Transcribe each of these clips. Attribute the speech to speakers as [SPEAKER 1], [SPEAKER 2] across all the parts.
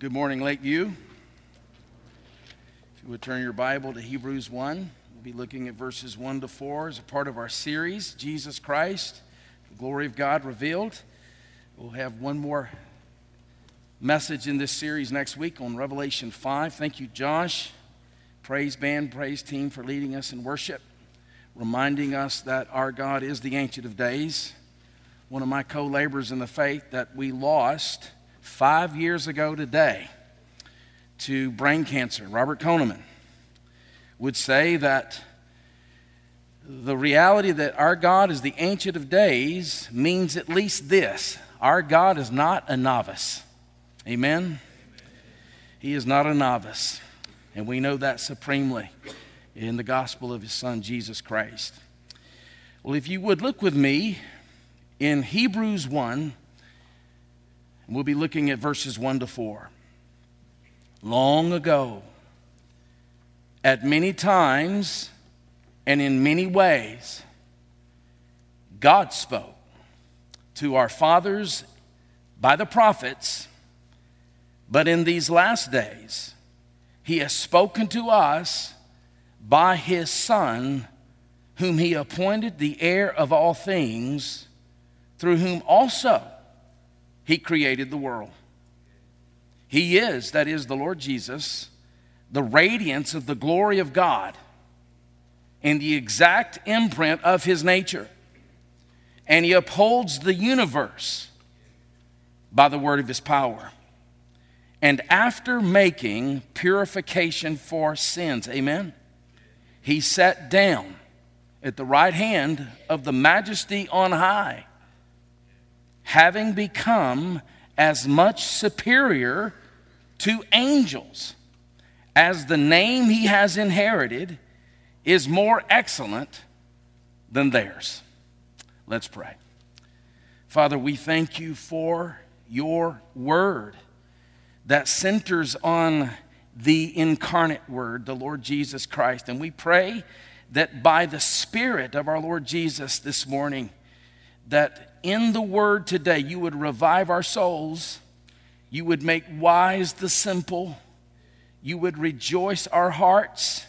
[SPEAKER 1] Good morning, Lakeview. If you would turn your Bible to Hebrews 1, we'll be looking at verses 1 to 4 as a part of our series, Jesus Christ, the glory of God revealed. We'll have one more message in this series next week on Revelation 5. Thank you, Josh, praise band, praise team, for leading us in worship, reminding us that our God is the Ancient of Days. One of my co laborers in the faith that we lost five years ago today to brain cancer, Robert Koneman, would say that the reality that our God is the Ancient of Days means at least this our God is not a novice. Amen? He is not a novice. And we know that supremely in the gospel of his son, Jesus Christ. Well, if you would look with me in Hebrews 1, we'll be looking at verses 1 to 4. Long ago, at many times and in many ways, God spoke to our fathers by the prophets, but in these last days, He has spoken to us by His Son, whom He appointed the heir of all things, through whom also he created the world. He is, that is, the Lord Jesus, the radiance of the glory of God and the exact imprint of his nature. And he upholds the universe by the word of his power. And after making purification for sins, amen, he sat down at the right hand of the majesty on high having become as much superior to angels as the name he has inherited is more excellent than theirs. Let's pray. Father, we thank you for your word that centers on the incarnate word, the Lord Jesus Christ. And we pray that by the Spirit of our Lord Jesus this morning, that in the word today, you would revive our souls, you would make wise the simple, you would rejoice our hearts,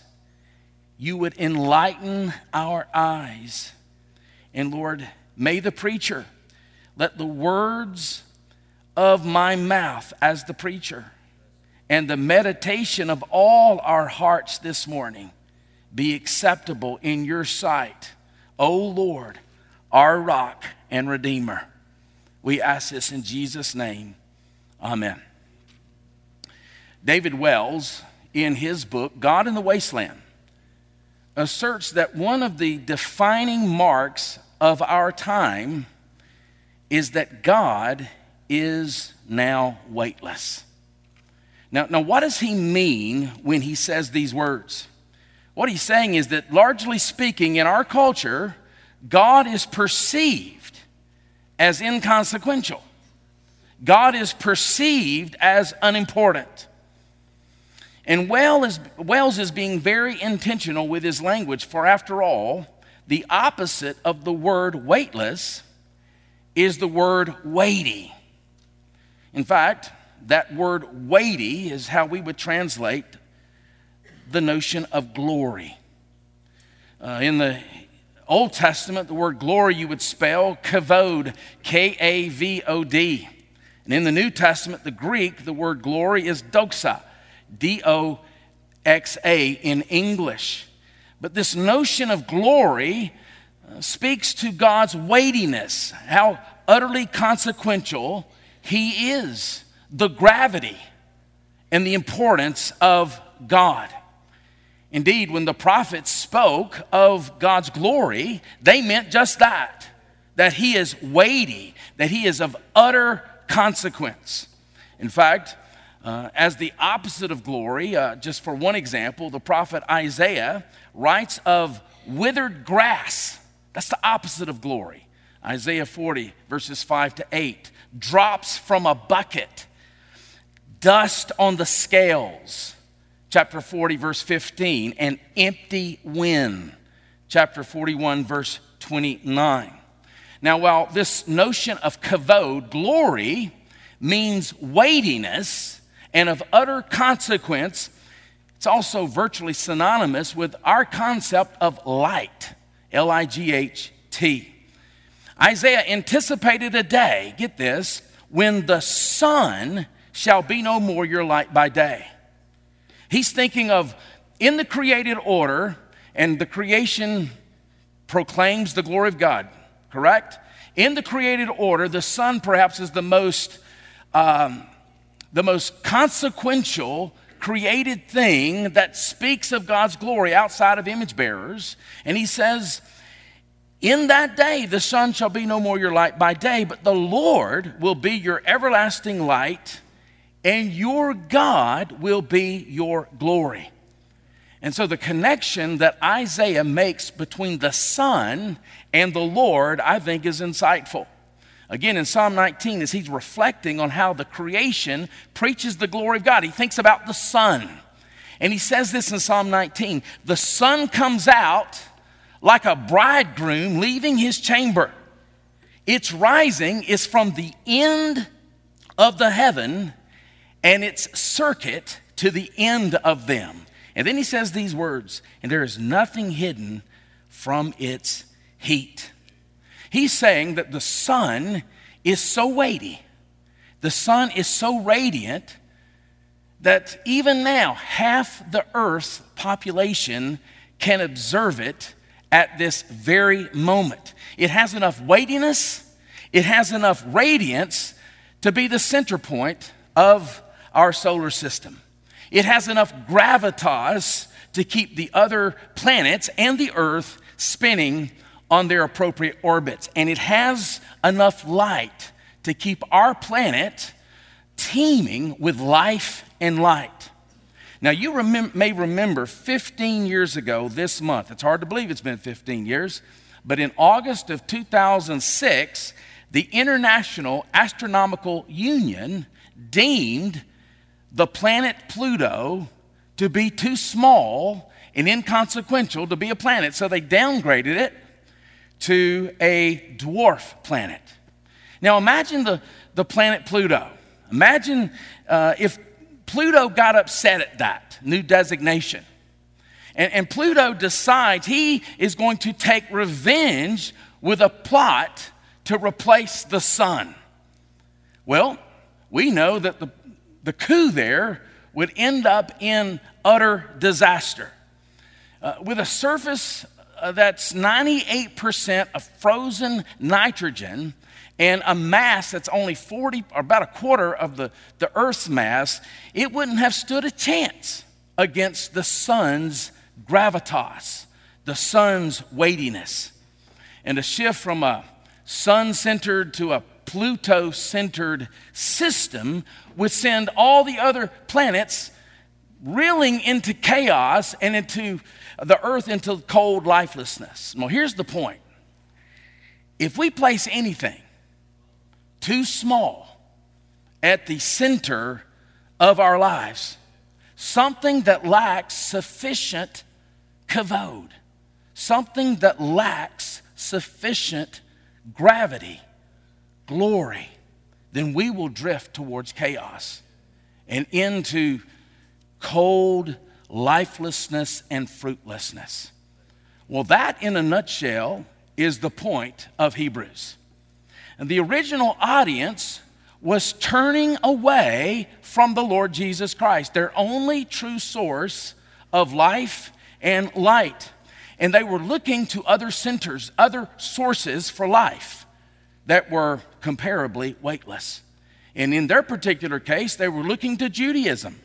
[SPEAKER 1] you would enlighten our eyes. And Lord, may the preacher let the words of my mouth as the preacher and the meditation of all our hearts this morning be acceptable in your sight, O Lord, our rock and Redeemer. We ask this in Jesus' name. Amen. David Wells, in his book, God in the Wasteland, asserts that one of the defining marks of our time is that God is now weightless. Now, now, what does he mean when he says these words? What he's saying is that, largely speaking, in our culture, God is perceived as inconsequential. God is perceived as unimportant. And Wells is, being very intentional with his language, for after all, the opposite of the word weightless is the word weighty. In fact, that word weighty is how we would translate the notion of glory. Uh, in the Old Testament, the word glory you would spell kavod, K A V O D. And in the New Testament, the Greek, the word glory is doxa, D O X A in English. But this notion of glory uh, speaks to God's weightiness, how utterly consequential He is, the gravity and the importance of God. Indeed, when the prophets spoke of God's glory, they meant just that that He is weighty, that He is of utter consequence. In fact, uh, as the opposite of glory, uh, just for one example, the prophet Isaiah writes of withered grass. That's the opposite of glory. Isaiah 40, verses 5 to 8, drops from a bucket, dust on the scales chapter 40, verse 15, an empty wind, chapter 41, verse 29. Now, while this notion of kavod, glory, means weightiness, and of utter consequence. It's also virtually synonymous with our concept of light, L I G H T. Isaiah anticipated a day, get this, when the sun shall be no more your light by day. He's thinking of in the created order, and the creation proclaims the glory of God, correct? In the created order, the sun perhaps is the most, um, the most consequential created thing that speaks of God's glory outside of image bearers. And he says, In that day, the sun shall be no more your light by day, but the Lord will be your everlasting light, and your God will be your glory. And so the connection that Isaiah makes between the sun and the Lord, I think, is insightful. Again, in Psalm 19, as he's reflecting on how the creation preaches the glory of God, he thinks about the sun. And he says this in Psalm 19 The sun comes out like a bridegroom leaving his chamber. Its rising is from the end of the heaven and its circuit to the end of them. And then he says these words, and there is nothing hidden from its heat. He's saying that the sun is so weighty, the sun is so radiant that even now half the earth's population can observe it at this very moment. It has enough weightiness, it has enough radiance to be the center point of our solar system. It has enough gravitas to keep the other planets and the Earth spinning on their appropriate orbits. And it has enough light to keep our planet teeming with life and light. Now, you remem- may remember 15 years ago this month, it's hard to believe it's been 15 years, but in August of 2006, the International Astronomical Union deemed the planet Pluto to be too small and inconsequential to be a planet, so they downgraded it to a dwarf planet. Now imagine the, the planet Pluto. Imagine uh, if Pluto got upset at that new designation. And, and Pluto decides he is going to take revenge with a plot to replace the sun. Well, we know that the the coup there would end up in utter disaster. Uh, with a surface uh, that's 98% of frozen nitrogen and a mass that's only 40 or about a quarter of the, the Earth's mass, it wouldn't have stood a chance against the sun's gravitas, the sun's weightiness. And a shift from a sun centered to a Pluto centered system would send all the other planets reeling into chaos and into the earth into cold lifelessness. Well, here's the point if we place anything too small at the center of our lives, something that lacks sufficient kavod, something that lacks sufficient gravity, glory, then we will drift towards chaos and into cold lifelessness and fruitlessness. Well, that in a nutshell is the point of Hebrews. And the original audience was turning away from the Lord Jesus Christ, their only true source of life and light. And they were looking to other centers, other sources for life that were comparably weightless. And in their particular case, they were looking to Judaism.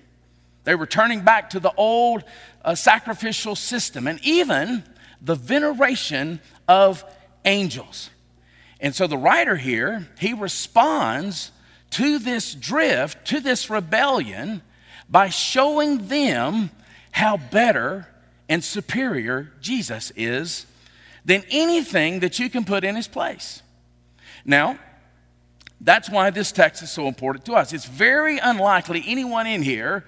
[SPEAKER 1] They were turning back to the old uh, sacrificial system and even the veneration of angels. And so the writer here, he responds to this drift, to this rebellion, by showing them how better and superior Jesus is than anything that you can put in his place. Now, that's why this text is so important to us. It's very unlikely anyone in here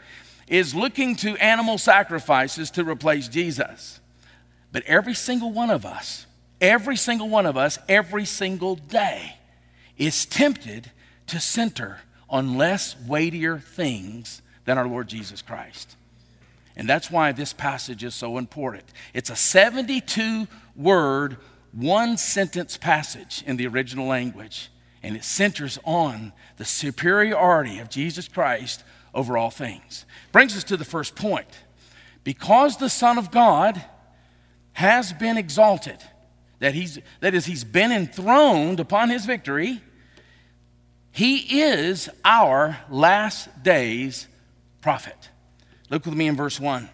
[SPEAKER 1] is looking to animal sacrifices to replace Jesus. But every single one of us, every single one of us, every single day is tempted to center on less weightier things than our Lord Jesus Christ. And that's why this passage is so important. It's a 72 word, one sentence passage in the original language, and it centers on the superiority of Jesus Christ over all things. Brings us to the first point. Because the Son of God has been exalted, that, he's, that is, he's been enthroned upon his victory, he is our last days prophet. Look with me in verse 1.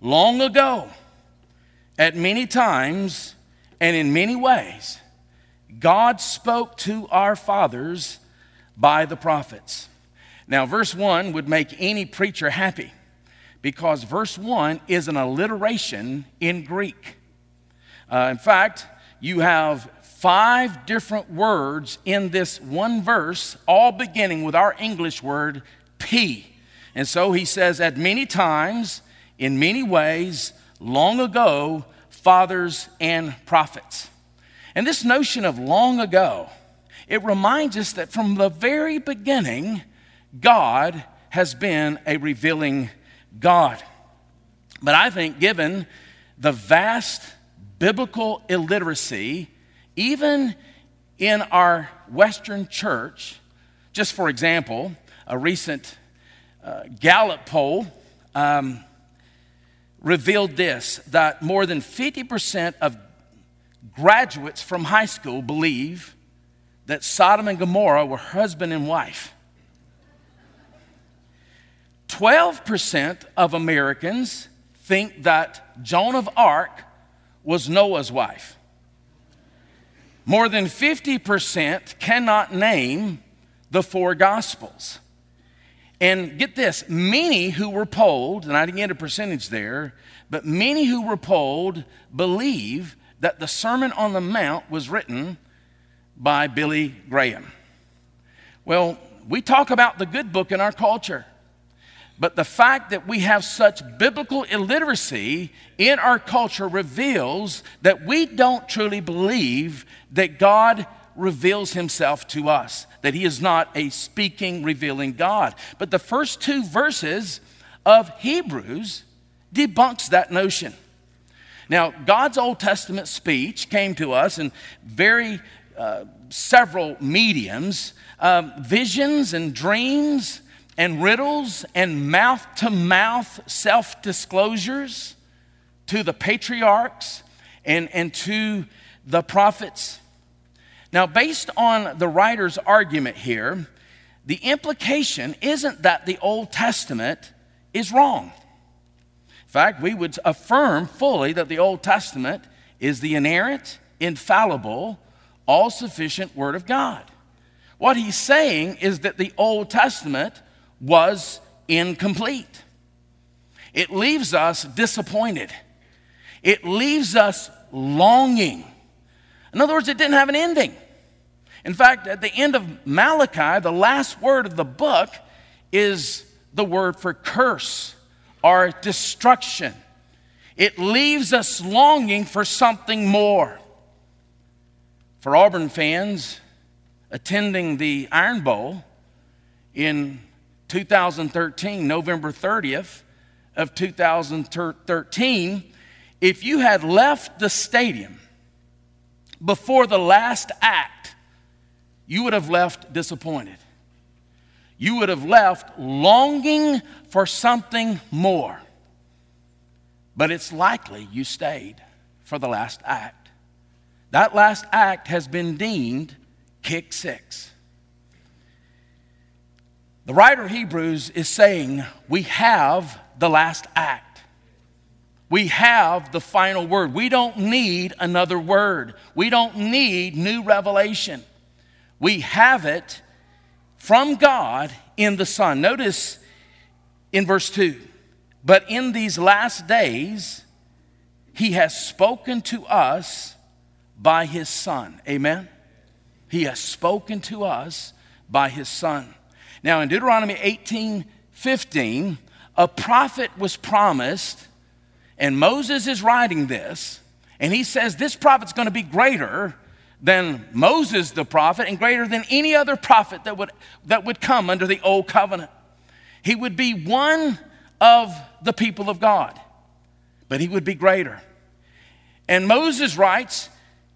[SPEAKER 1] Long ago, at many times and in many ways, God spoke to our fathers by the prophets. Now, verse 1 would make any preacher happy because verse 1 is an alliteration in Greek. Uh, in fact, you have five different words in this one verse, all beginning with our English word P. And so he says, at many times, in many ways, long ago, fathers and prophets. And this notion of long ago, it reminds us that from the very beginning, God has been a revealing God. But I think, given the vast biblical illiteracy, even in our Western church, just for example, a recent uh, Gallup poll um, revealed this that more than 50% of graduates from high school believe that Sodom and Gomorrah were husband and wife. 12% of Americans think that Joan of Arc was Noah's wife. More than 50% cannot name the four Gospels. And get this many who were polled, and I didn't get a percentage there, but many who were polled believe that the Sermon on the Mount was written by Billy Graham. Well, we talk about the good book in our culture. But the fact that we have such biblical illiteracy in our culture reveals that we don't truly believe that God reveals himself to us, that he is not a speaking, revealing God. But the first two verses of Hebrews debunks that notion. Now, God's Old Testament speech came to us in very uh, several mediums um, visions and dreams and riddles and mouth to mouth self disclosures to the patriarchs and, and to the prophets. Now, based on the writer's argument here, the implication isn't that the Old Testament is wrong. In fact, we would affirm fully that the Old Testament is the inerrant, infallible, all sufficient Word of God. What he's saying is that the Old Testament was incomplete. It leaves us disappointed. It leaves us longing. In other words, it didn't have an ending. In fact, at the end of Malachi, the last word of the book is the word for curse or destruction. It leaves us longing for something more. For Auburn fans attending the Iron Bowl in 2013, November 30th of 2013, if you had left the stadium before the last act, you would have left disappointed. You would have left longing for something more. But it's likely you stayed for the last act. That last act has been deemed kick six. The writer of Hebrews is saying we have the last act. We have the final word. We don't need another word. We don't need new revelation. We have it from God in the Son. Notice in verse 2 But in these last days, He has spoken to us by His Son. Amen? He has spoken to us by His Son. Now, in Deuteronomy 18 15, a prophet was promised, and Moses is writing this, and he says this prophet's to be greater than Moses the prophet and greater than any other prophet that would, that would come under the old covenant. He would be one of the people of God, but he would be greater. And Moses writes,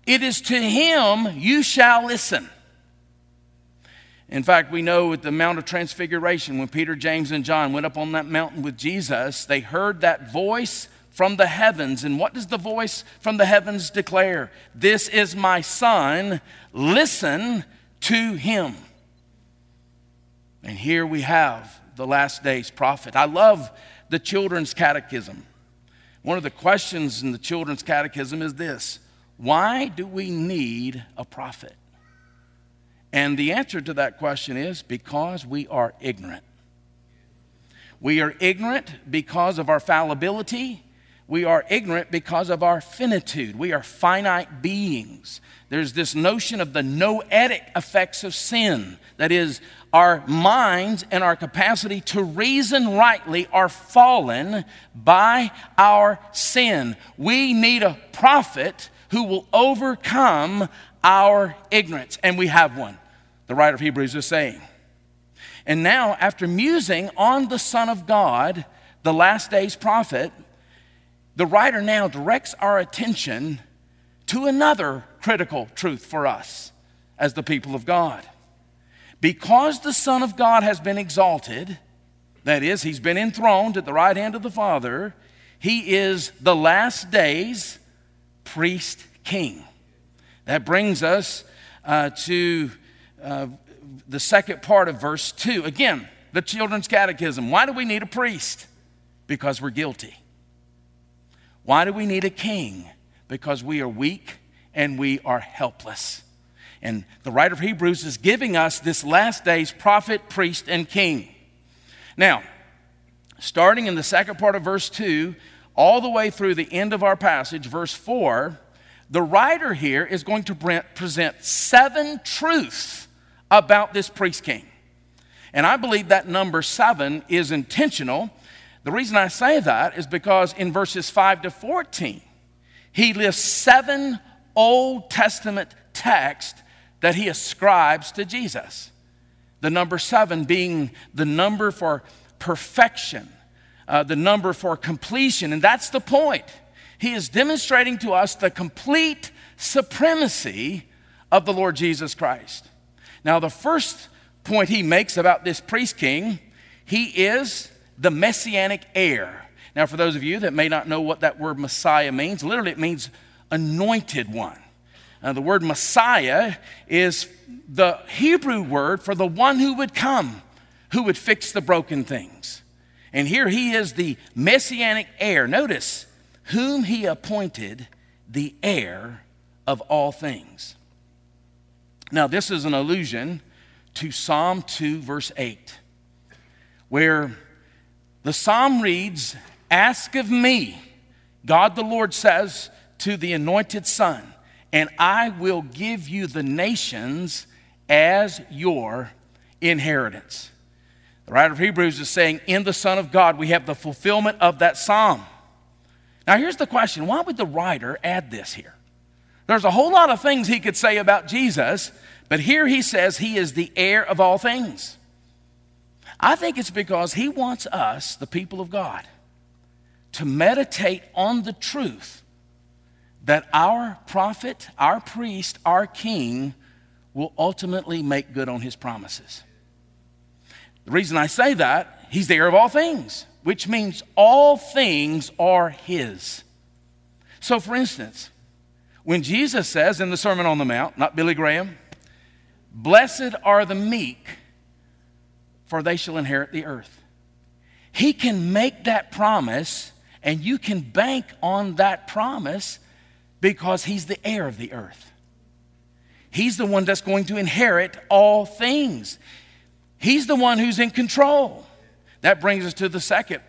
[SPEAKER 1] It is to him you shall listen. In fact, we know at the Mount of Transfiguration, when Peter, James, and John went up on that mountain with Jesus, they heard that voice from the heavens. And what does the voice from the heavens declare? This is my son, listen to him. And here we have the last days prophet. I love the children's catechism. One of the questions in the children's catechism is this Why do we need a prophet? And the answer to that question is because we are ignorant. We are ignorant because of our fallibility. We are ignorant because of our finitude. We are finite beings. There's this notion of the noetic effects of sin. That is, our minds and our capacity to reason rightly are fallen by our sin. We need a prophet who will overcome our ignorance, and we have one the writer of Hebrews is saying. And now, after musing on the Son of God, the last day's prophet, the writer now directs our attention to another critical truth for us as the people of God. Because the Son of God has been exalted, that is, he's been enthroned at the right hand of the Father, he is the last day's priest king. That brings us uh, to uh, the second part of verse 2. Again, the children's catechism. Why do we need a priest? Because we're guilty. Why do we need a king? Because we are weak and we are helpless. And the writer of Hebrews is giving us this last day's prophet, priest, and king. Now, starting in the second part of verse 2, all the way through the end of our passage, verse 4, the writer here is going to present seven truths about this priest king. And I believe that number seven is intentional. The reason I say that is because in verses 5 to 14, he lists seven Old Testament texts that he ascribes to Jesus. The number seven being the number for perfection, uh, the number for completion. And that's the point. He is demonstrating to us the complete supremacy of the Lord Jesus Christ. Now, the first point he makes about this priest king, he is the messianic heir. Now, for those of you that may not know what that word Messiah means, literally it means anointed one. Now, the word Messiah is the Hebrew word for the one who would come, who would fix the broken things. And here he is the messianic heir. Notice, whom he appointed the heir of all things. Now, this is an allusion to Psalm 2, verse 8, where the psalm reads, Ask of me, God the Lord says to the anointed Son, and I will give you the nations as your inheritance. The writer of Hebrews is saying, In the Son of God, we have the fulfillment of that psalm. Now, here's the question why would the writer add this here? There's a whole lot of things he could say about Jesus, but here he says he is the heir of all things. I think it's because he wants us, the people of God, to meditate on the truth that our prophet, our priest, our king will ultimately make good on his promises. The reason I say that, he's the heir of all things, which means all things are his. So, for instance, when Jesus says in the Sermon on the Mount, not Billy Graham, blessed are the meek, for they shall inherit the earth. He can make that promise, and you can bank on that promise because He's the heir of the earth. He's the one that's going to inherit all things. He's the one who's in control. That brings us to the second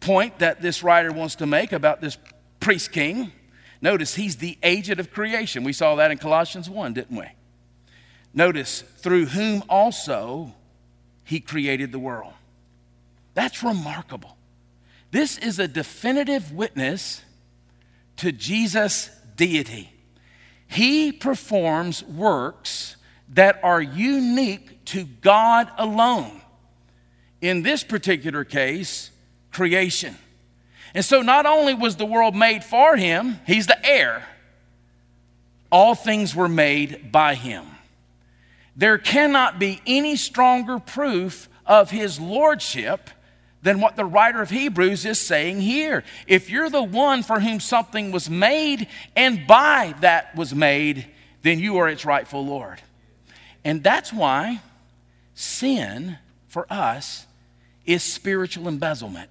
[SPEAKER 1] point that this writer wants to make about this priest king. Notice he's the agent of creation. We saw that in Colossians 1, didn't we? Notice, through whom also he created the world. That's remarkable. This is a definitive witness to Jesus' deity. He performs works that are unique to God alone. In this particular case, creation. And so, not only was the world made for him, he's the heir, all things were made by him. There cannot be any stronger proof of his lordship than what the writer of Hebrews is saying here. If you're the one for whom something was made and by that was made, then you are its rightful Lord. And that's why sin for us is spiritual embezzlement.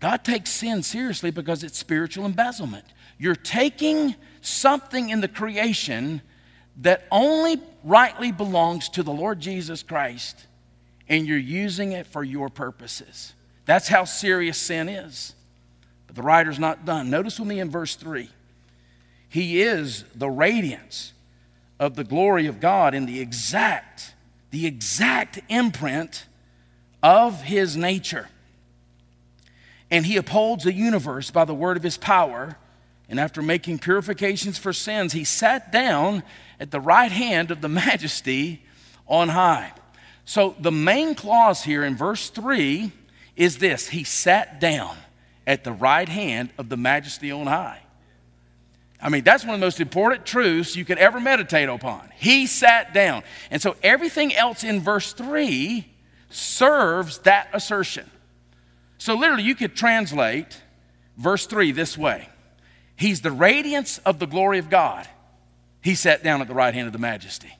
[SPEAKER 1] God takes sin seriously because it's spiritual embezzlement. You're taking something in the creation that only rightly belongs to the Lord Jesus Christ and you're using it for your purposes. That's how serious sin is. But the writer's not done. Notice with me in verse 3 He is the radiance of the glory of God in the exact, the exact imprint of His nature. And He upholds the universe by the word of His power. And after making purifications for sins, He sat down at the right hand of the majesty on high. So the main clause here in verse 3 is this He sat down at the right hand of the majesty on high. I mean, that's one of the most important truths you could ever meditate upon. He sat down. And so everything else in verse 3 serves that assertion. So literally, you could translate verse 3 this way He's the radiance of the glory of God. He sat down at the right hand of the majesty.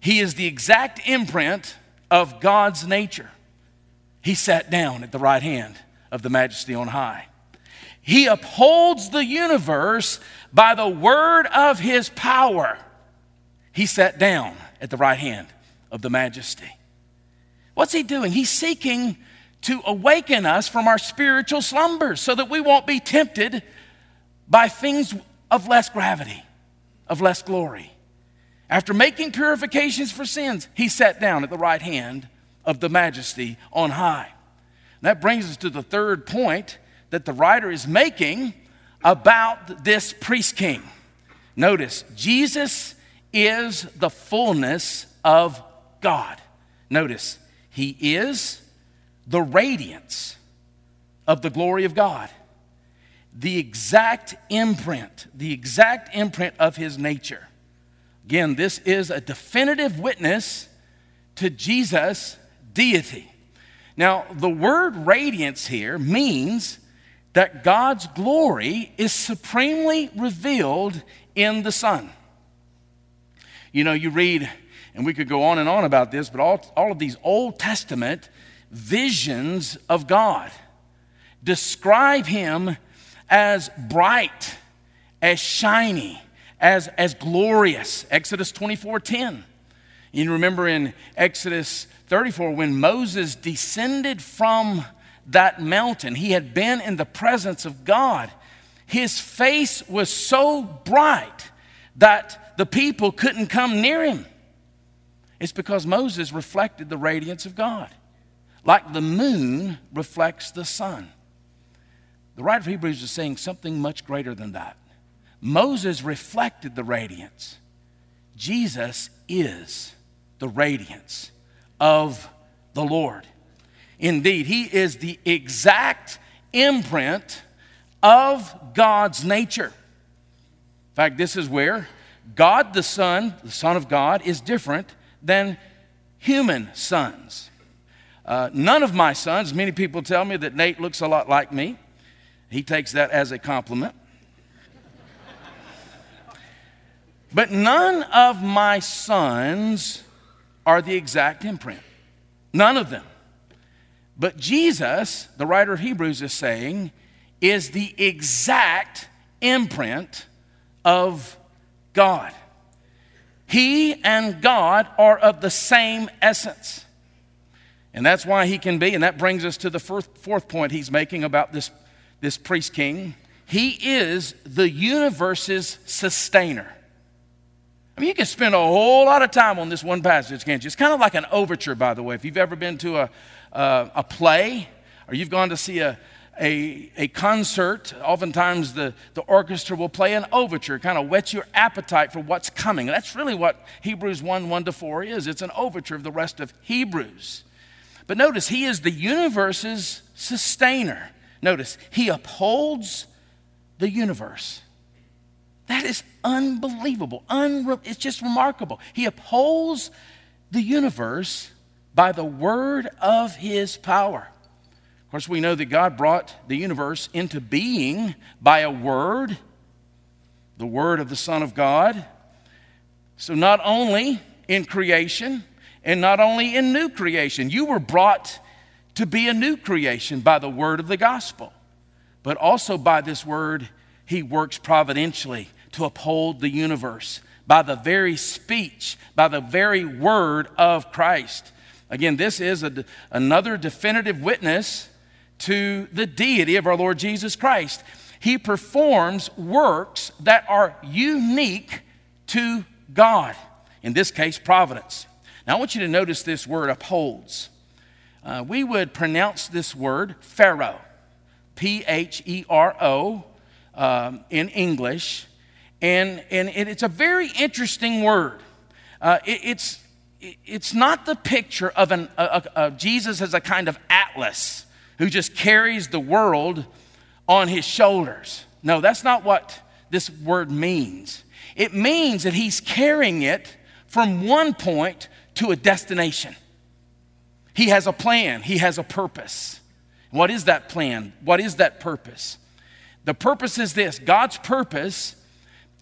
[SPEAKER 1] He is the exact imprint of God's nature. He sat down at the right hand of the majesty on high. He upholds the universe by the word of his power. He sat down at the right hand of the majesty. What's he doing? He's seeking to awaken us from our spiritual slumbers so that we won't be tempted by things of less gravity, of less glory. After making purifications for sins, he sat down at the right hand of the majesty on high. That brings us to the third point that the writer is making about this priest king. Notice, Jesus is the fullness of God. Notice, he is the radiance of the glory of God, the exact imprint, the exact imprint of his nature. Again, this is a definitive witness to Jesus' deity. Now, the word radiance here means that God's glory is supremely revealed in the Son. You know, you read, and we could go on and on about this, but all, all of these Old Testament visions of God describe Him as bright, as shiny, as, as glorious. Exodus 24 10. You remember in Exodus 34 when Moses descended from that mountain, he had been in the presence of God. His face was so bright that the people couldn't come near him. It's because Moses reflected the radiance of God, like the moon reflects the sun. The writer of Hebrews is saying something much greater than that. Moses reflected the radiance. Jesus is the radiance of the Lord. Indeed, he is the exact imprint of God's nature. In fact, this is where God the Son, the Son of God, is different than human sons. Uh, none of my sons, many people tell me that Nate looks a lot like me. He takes that as a compliment. But none of my sons are the exact imprint. None of them. But Jesus, the writer of Hebrews is saying, is the exact imprint of God. He and God are of the same essence. And that's why he can be, and that brings us to the fourth, point he's making about this, this priest king. He is the universe's sustainer. I mean, you can spend a whole lot of time on this one passage, can't you? It's kind of like an overture, by the way. If you've ever been to a, uh, a play or you've gone to see a, a, a concert, oftentimes the, the orchestra will play an overture, kind of whets your appetite for what's coming. That's really what Hebrews 1 1 to 4 is. It's an overture of the rest of Hebrews. But notice, he is the universe's sustainer. Notice, he upholds the universe. That is unbelievable. Unre- it's just remarkable. He upholds the universe by the word of his power. Of course, we know that God brought the universe into being by a word, the word of the Son of God. So, not only in creation and not only in new creation, you were brought to be a new creation by the word of the gospel, but also by this word, He works providentially to uphold the universe by the very speech, by the very word of Christ. Again, this is a, another definitive witness to the deity of our Lord Jesus Christ. He performs works that are unique to God, in this case, providence. Now, I want you to notice this word upholds. Uh, we would pronounce this word phero, P H E R O, um, in English. And, and it's a very interesting word. Uh, it, it's, it's not the picture of, an, of Jesus as a kind of atlas who just carries the world on his shoulders. No, that's not what this word means. It means that he's carrying it from one point to a destination. He has a plan, he has a purpose. What is that plan? What is that purpose? The purpose is this God's purpose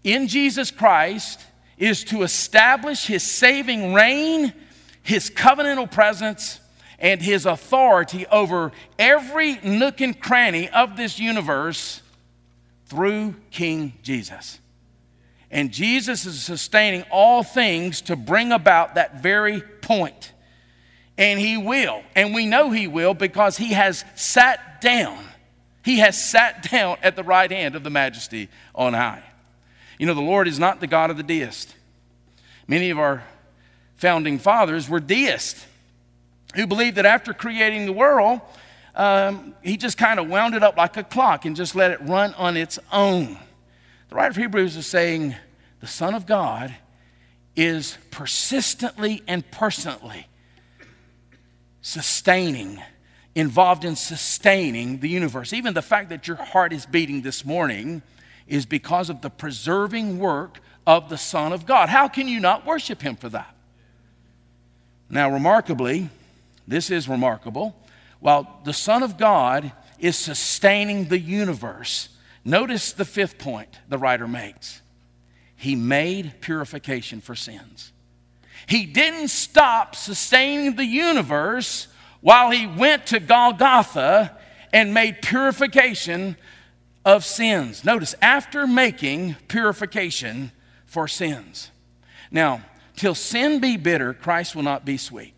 [SPEAKER 1] in Jesus Christ is to establish his saving reign, his covenantal presence, and his authority over every nook and cranny of this universe through King Jesus. And Jesus is sustaining all things to bring about that very point. And he will. And we know he will because he has sat down. He has sat down at the right hand of the majesty on high. You know, the Lord is not the God of the deist. Many of our founding fathers were deists who believed that after creating the world, um, he just kind of wound it up like a clock and just let it run on its own. The writer of Hebrews is saying the Son of God is persistently and personally sustaining, involved in sustaining the universe. Even the fact that your heart is beating this morning is because of the preserving work of the Son of God. How can you not worship him for that? Now, remarkably, this is remarkable. While the Son of God is sustaining the universe, notice the fifth point the writer makes. He made purification for sins. He didn't stop sustaining the universe while he went to Golgotha and made purification of sins. Notice, after making purification for sins. Now, till sin be bitter, Christ will not be sweet.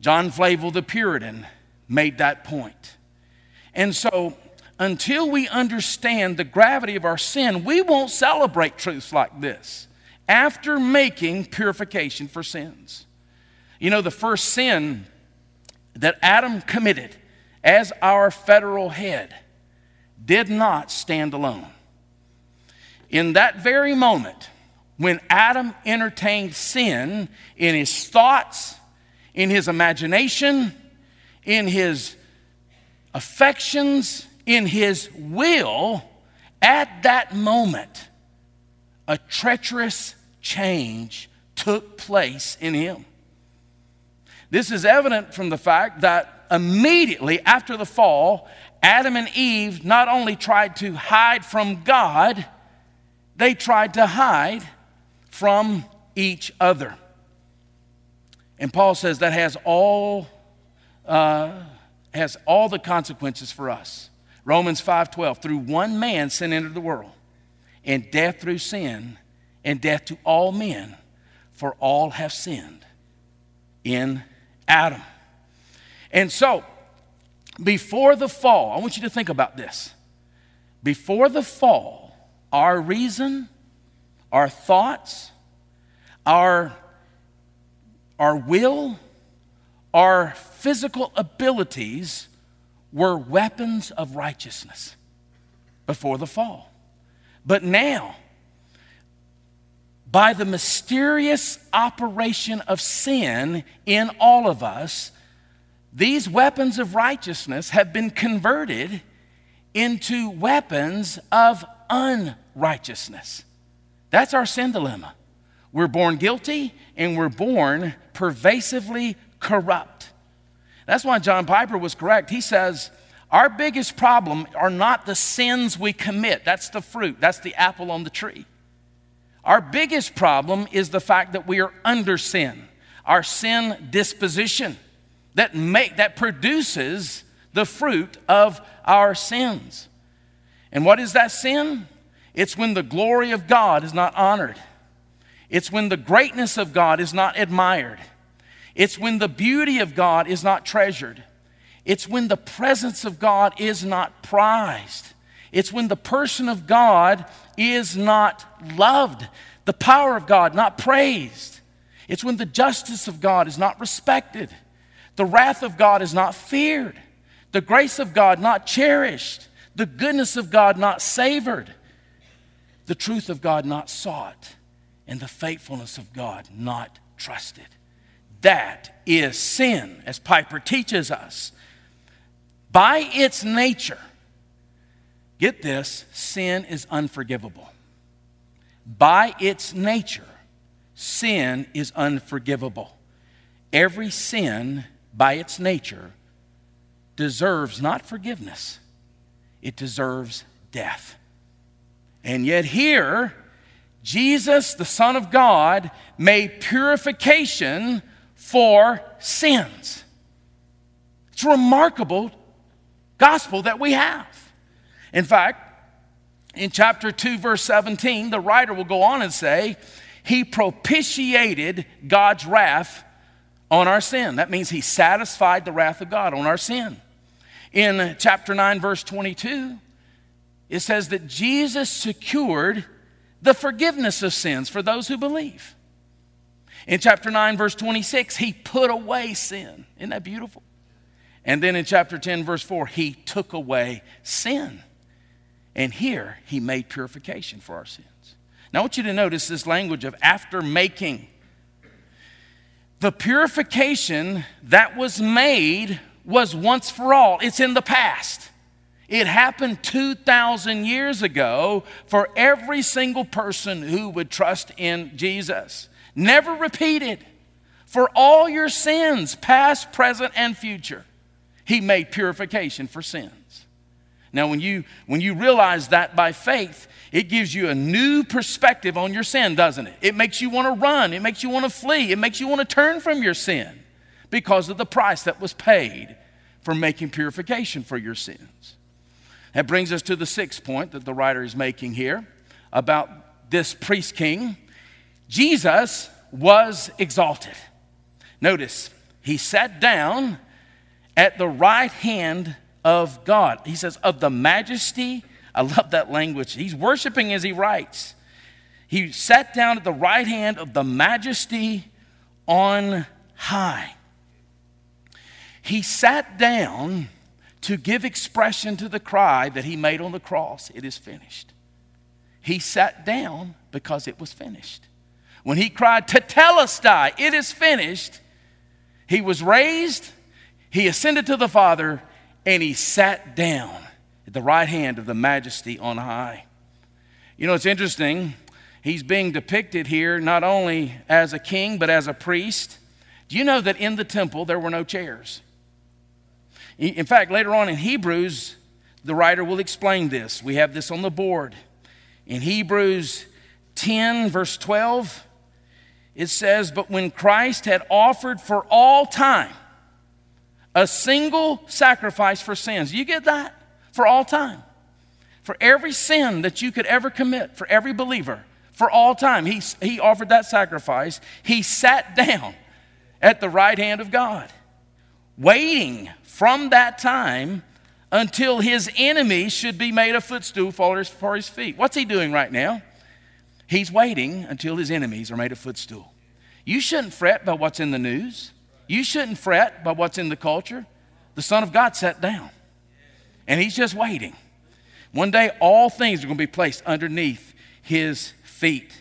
[SPEAKER 1] John Flavel the Puritan made that point. And so, until we understand the gravity of our sin, we won't celebrate truths like this after making purification for sins. You know, the first sin that Adam committed as our federal head did not stand alone. In that very moment, when Adam entertained sin in his thoughts, in his imagination, in his affections, in his will, at that moment, a treacherous change took place in him. This is evident from the fact that immediately after the fall, Adam and Eve not only tried to hide from God, they tried to hide from each other. And Paul says that has all, uh, has all the consequences for us. Romans 5:12, through one man sin entered the world, and death through sin, and death to all men, for all have sinned in Adam. And so, before the fall, I want you to think about this. Before the fall, our reason, our thoughts, our our will, our physical abilities were weapons of righteousness before the fall. But now, by the mysterious operation of sin in all of us, these weapons of righteousness have been converted into weapons of unrighteousness. That's our sin dilemma. We're born guilty and we're born pervasively corrupt. That's why John Piper was correct. He says, Our biggest problem are not the sins we commit. That's the fruit, that's the apple on the tree. Our biggest problem is the fact that we are under sin, our sin disposition that, make, that produces the fruit of our sins. And what is that sin? It's when the glory of God is not honored. It's when the greatness of God is not admired. It's when the beauty of God is not treasured. It's when the presence of God is not prized. It's when the person of God is not loved, the power of God not praised. It's when the justice of God is not respected, the wrath of God is not feared, the grace of God not cherished, the goodness of God not savored, the truth of God not sought, and the faithfulness of God not trusted. That is sin, as Piper teaches us. By its nature, get this, sin is unforgivable. By its nature, sin is unforgivable. Every sin, by its nature, deserves not forgiveness, it deserves death. And yet, here, Jesus, the Son of God, made purification for sins. It's a remarkable gospel that we have. In fact, in chapter 2, verse 17, the writer will go on and say, He propitiated God's wrath on our sin. That means He satisfied the wrath of God on our sin. In chapter 9, verse 22, it says that Jesus secured the forgiveness of sins for those who believe. In chapter 9, verse 26, he put away sin. Isn't that beautiful? And then in chapter 10, verse 4, he took away sin. And here he made purification for our sins. Now I want you to notice this language of after making. The purification that was made was once for all, it's in the past. It happened 2,000 years ago for every single person who would trust in Jesus. Never repeated. For all your sins, past, present, and future, He made purification for sins. Now, when you, when you realize that by faith, it gives you a new perspective on your sin, doesn't it? It makes you want to run, it makes you want to flee, it makes you want to turn from your sin because of the price that was paid for making purification for your sins. That brings us to the sixth point that the writer is making here about this priest king. Jesus was exalted. Notice, he sat down at the right hand of God. He says, of the majesty. I love that language. He's worshiping as he writes. He sat down at the right hand of the majesty on high. He sat down to give expression to the cry that he made on the cross it is finished. He sat down because it was finished. When he cried, Tetelestai, it is finished, he was raised, he ascended to the Father, and he sat down at the right hand of the majesty on high. You know, it's interesting. He's being depicted here not only as a king, but as a priest. Do you know that in the temple there were no chairs? In fact, later on in Hebrews, the writer will explain this. We have this on the board. In Hebrews 10, verse 12, it says, But when Christ had offered for all time a single sacrifice for sins, you get that? For all time. For every sin that you could ever commit, for every believer, for all time, he, he offered that sacrifice. He sat down at the right hand of God, waiting from that time until his enemies should be made a footstool for his, feet. What's he doing right now? He's waiting until his enemies are made a footstool. You shouldn't fret by what's in the news. You shouldn't fret by what's in the culture. The Son of God sat down. And he's just waiting. One day, all things are going to be placed underneath his feet.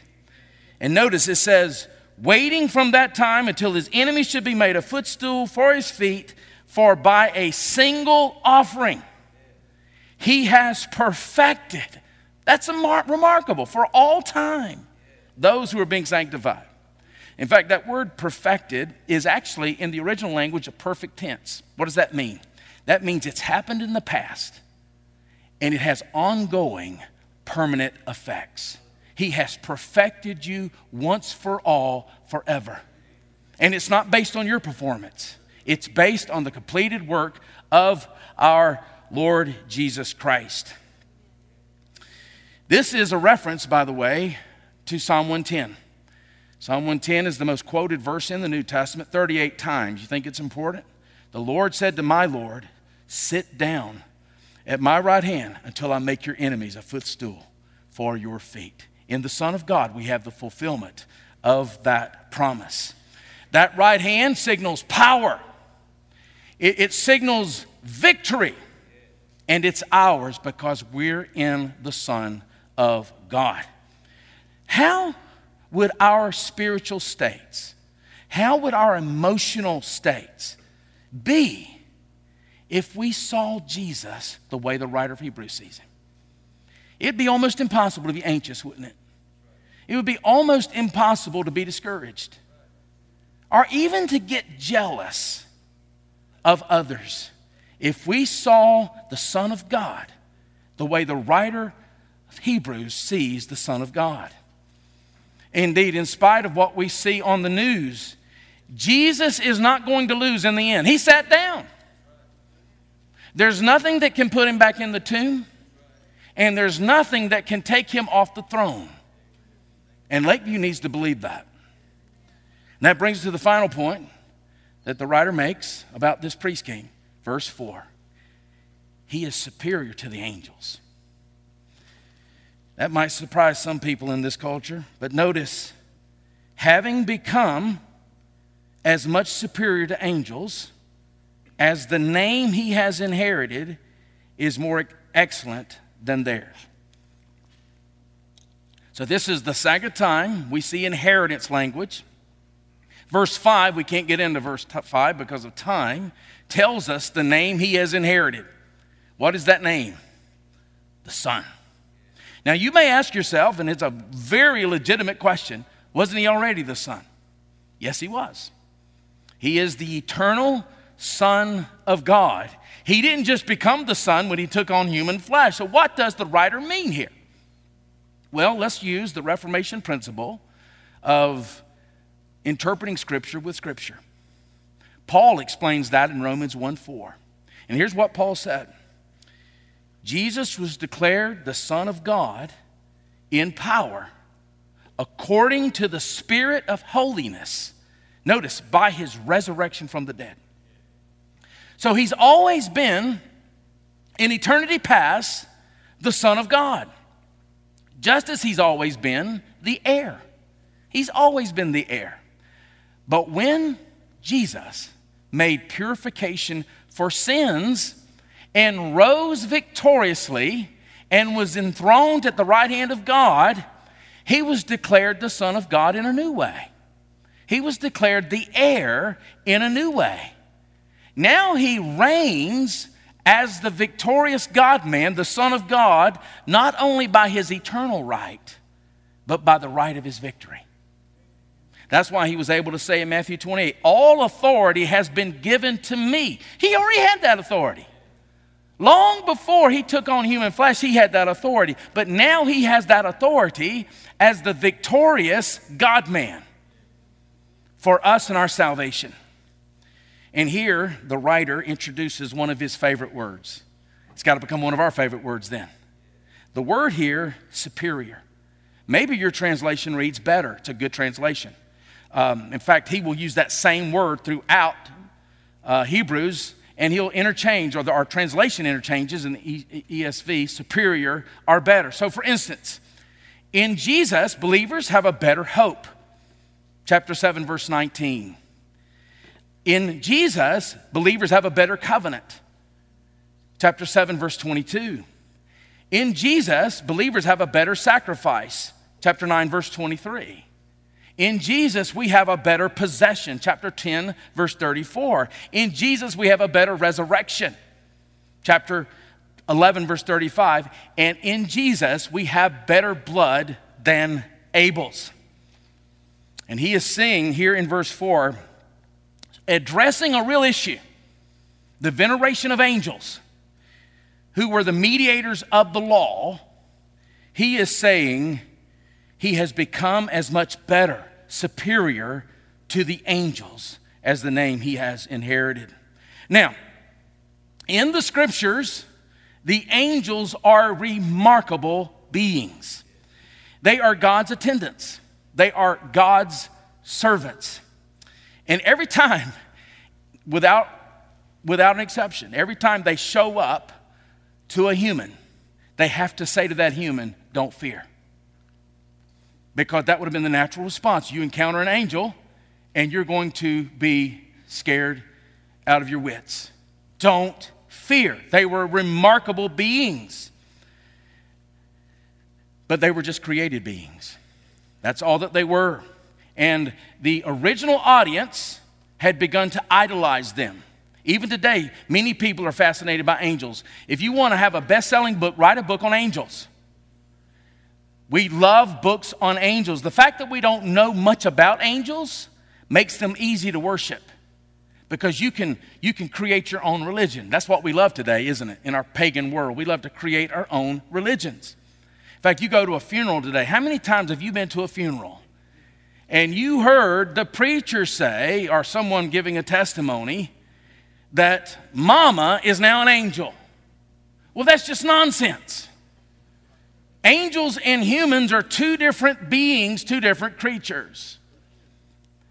[SPEAKER 1] And notice it says, waiting from that time until his enemies should be made a footstool for his feet, for by a single offering he has perfected. That's remarkable for all time, those who are being sanctified. In fact, that word perfected is actually in the original language a perfect tense. What does that mean? That means it's happened in the past and it has ongoing permanent effects. He has perfected you once for all, forever. And it's not based on your performance, it's based on the completed work of our Lord Jesus Christ. This is a reference, by the way, to Psalm 110. Psalm 110 is the most quoted verse in the New Testament 38 times. You think it's important? The Lord said to my Lord, Sit down at my right hand until I make your enemies a footstool for your feet. In the Son of God, we have the fulfillment of that promise. That right hand signals power, it, it signals victory, and it's ours because we're in the Son of God. How would our spiritual states, how would our emotional states be if we saw Jesus the way the writer of Hebrews sees him? It'd be almost impossible to be anxious, wouldn't it? It would be almost impossible to be discouraged or even to get jealous of others if we saw the Son of God the way the writer of Hebrews sees the Son of God. Indeed, in spite of what we see on the news, Jesus is not going to lose in the end. He sat down. There's nothing that can put him back in the tomb, and there's nothing that can take him off the throne. And Lakeview needs to believe that. And that brings us to the final point that the writer makes about this priest king. Verse 4 He is superior to the angels. That might surprise some people in this culture, but notice, having become as much superior to angels as the name he has inherited is more excellent than theirs. So, this is the second time we see inheritance language. Verse 5, we can't get into verse 5 because of time, tells us the name he has inherited. What is that name? The Son. Now, you may ask yourself, and it's a very legitimate question wasn't he already the Son? Yes, he was. He is the eternal Son of God. He didn't just become the Son when he took on human flesh. So, what does the writer mean here? Well, let's use the Reformation principle of interpreting Scripture with Scripture. Paul explains that in Romans 1 4. And here's what Paul said Jesus was declared the Son of God in power according to the Spirit of holiness. Notice, by his resurrection from the dead. So he's always been, in eternity past, the Son of God, just as he's always been the heir. He's always been the heir. But when Jesus made purification for sins, and rose victoriously and was enthroned at the right hand of God, he was declared the Son of God in a new way. He was declared the heir in a new way. Now he reigns as the victorious God man, the Son of God, not only by his eternal right, but by the right of his victory. That's why he was able to say in Matthew 28, All authority has been given to me. He already had that authority. Long before he took on human flesh, he had that authority. But now he has that authority as the victorious God man for us and our salvation. And here, the writer introduces one of his favorite words. It's got to become one of our favorite words then. The word here, superior. Maybe your translation reads better. It's a good translation. Um, in fact, he will use that same word throughout uh, Hebrews and he'll interchange, or the, our translation interchanges in the ESV, superior are better. So, for instance, in Jesus, believers have a better hope. Chapter 7, verse 19. In Jesus, believers have a better covenant. chapter 7, verse 22. In Jesus, believers have a better sacrifice, chapter 9, verse 23. In Jesus, we have a better possession, chapter 10, verse 34. In Jesus, we have a better resurrection, chapter 11, verse 35. And in Jesus, we have better blood than Abel's. And he is saying here in verse 4, addressing a real issue the veneration of angels who were the mediators of the law, he is saying he has become as much better, superior to the angels as the name he has inherited. Now, in the scriptures, the angels are remarkable beings. They are God's attendants, they are God's servants. And every time, without, without an exception, every time they show up, to a human, they have to say to that human, Don't fear. Because that would have been the natural response. You encounter an angel, and you're going to be scared out of your wits. Don't fear. They were remarkable beings, but they were just created beings. That's all that they were. And the original audience had begun to idolize them. Even today, many people are fascinated by angels. If you want to have a best selling book, write a book on angels. We love books on angels. The fact that we don't know much about angels makes them easy to worship because you can, you can create your own religion. That's what we love today, isn't it? In our pagan world, we love to create our own religions. In fact, you go to a funeral today. How many times have you been to a funeral and you heard the preacher say, or someone giving a testimony, that mama is now an angel. Well, that's just nonsense. Angels and humans are two different beings, two different creatures.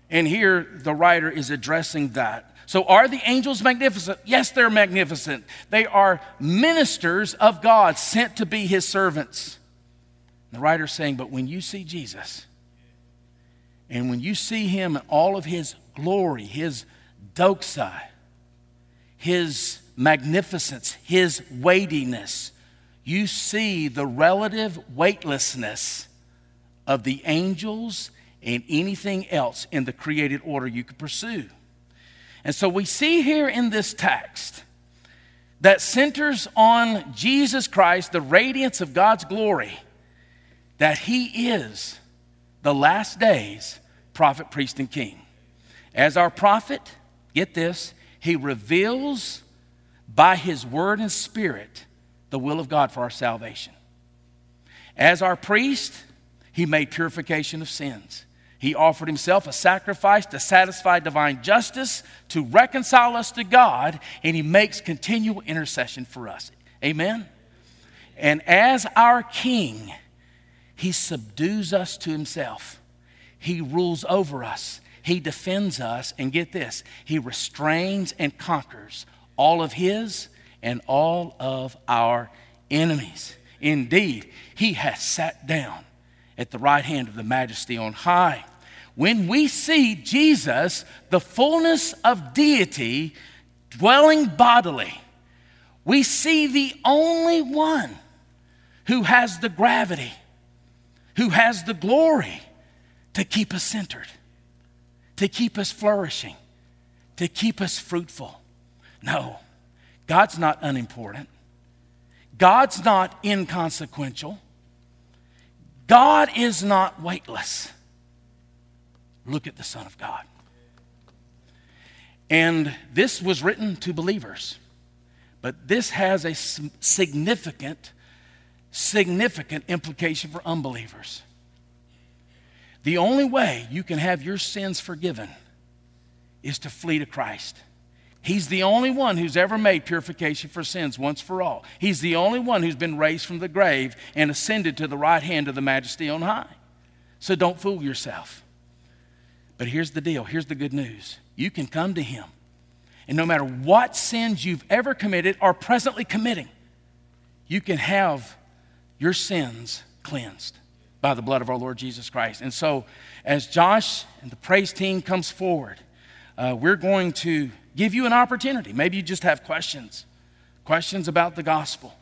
[SPEAKER 1] And here the writer is addressing that. So, are the angels magnificent? Yes, they're magnificent. They are ministers of God sent to be his servants. The writer's saying, but when you see Jesus, and when you see him in all of his glory, his doxa, his magnificence, his weightiness, you see the relative weightlessness of the angels and anything else in the created order you could pursue. And so we see here in this text that centers on Jesus Christ, the radiance of God's glory, that he is the last days prophet, priest, and king. As our prophet, get this, he reveals by His Word and Spirit the will of God for our salvation. As our priest, He made purification of sins. He offered himself a sacrifice to satisfy divine justice, to reconcile us to God, and he makes continual intercession for us. Amen? And as our king, he subdues us to himself, he rules over us, he defends us, and get this, He restrains and conquers all of His and all of our enemies. Indeed, He has sat down at the right hand of the majesty on high. When we see Jesus, the fullness of deity, dwelling bodily, we see the only one who has the gravity, who has the glory to keep us centered to keep us flourishing, to keep us fruitful. No, God's not unimportant. God's not inconsequential. God is not weightless. Look at the Son of God. And this was written to believers, but this has a significant, significant implication for unbelievers. The only way you can have your sins forgiven is to flee to Christ. He's the only one who's ever made purification for sins once for all. He's the only one who's been raised from the grave and ascended to the right hand of the majesty on high. So don't fool yourself. But here's the deal here's the good news you can come to Him. And no matter what sins you've ever committed or presently committing, you can have your sins cleansed by the blood of our Lord Jesus Christ. And so, as Josh and the praise team comes forward, uh, we're going to give you an opportunity. Maybe you just have questions questions about the gospel.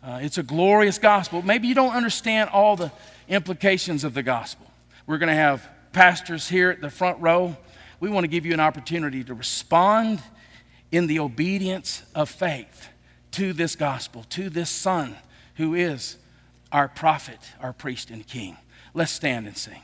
[SPEAKER 1] Uh, it's a glorious gospel. Maybe you don't understand all the implications of the gospel. We're going to have pastors here at the front row. We want to give you an opportunity to respond in the obedience of faith to this gospel, to this Son who is our prophet, our priest, and king. Let's stand and sing.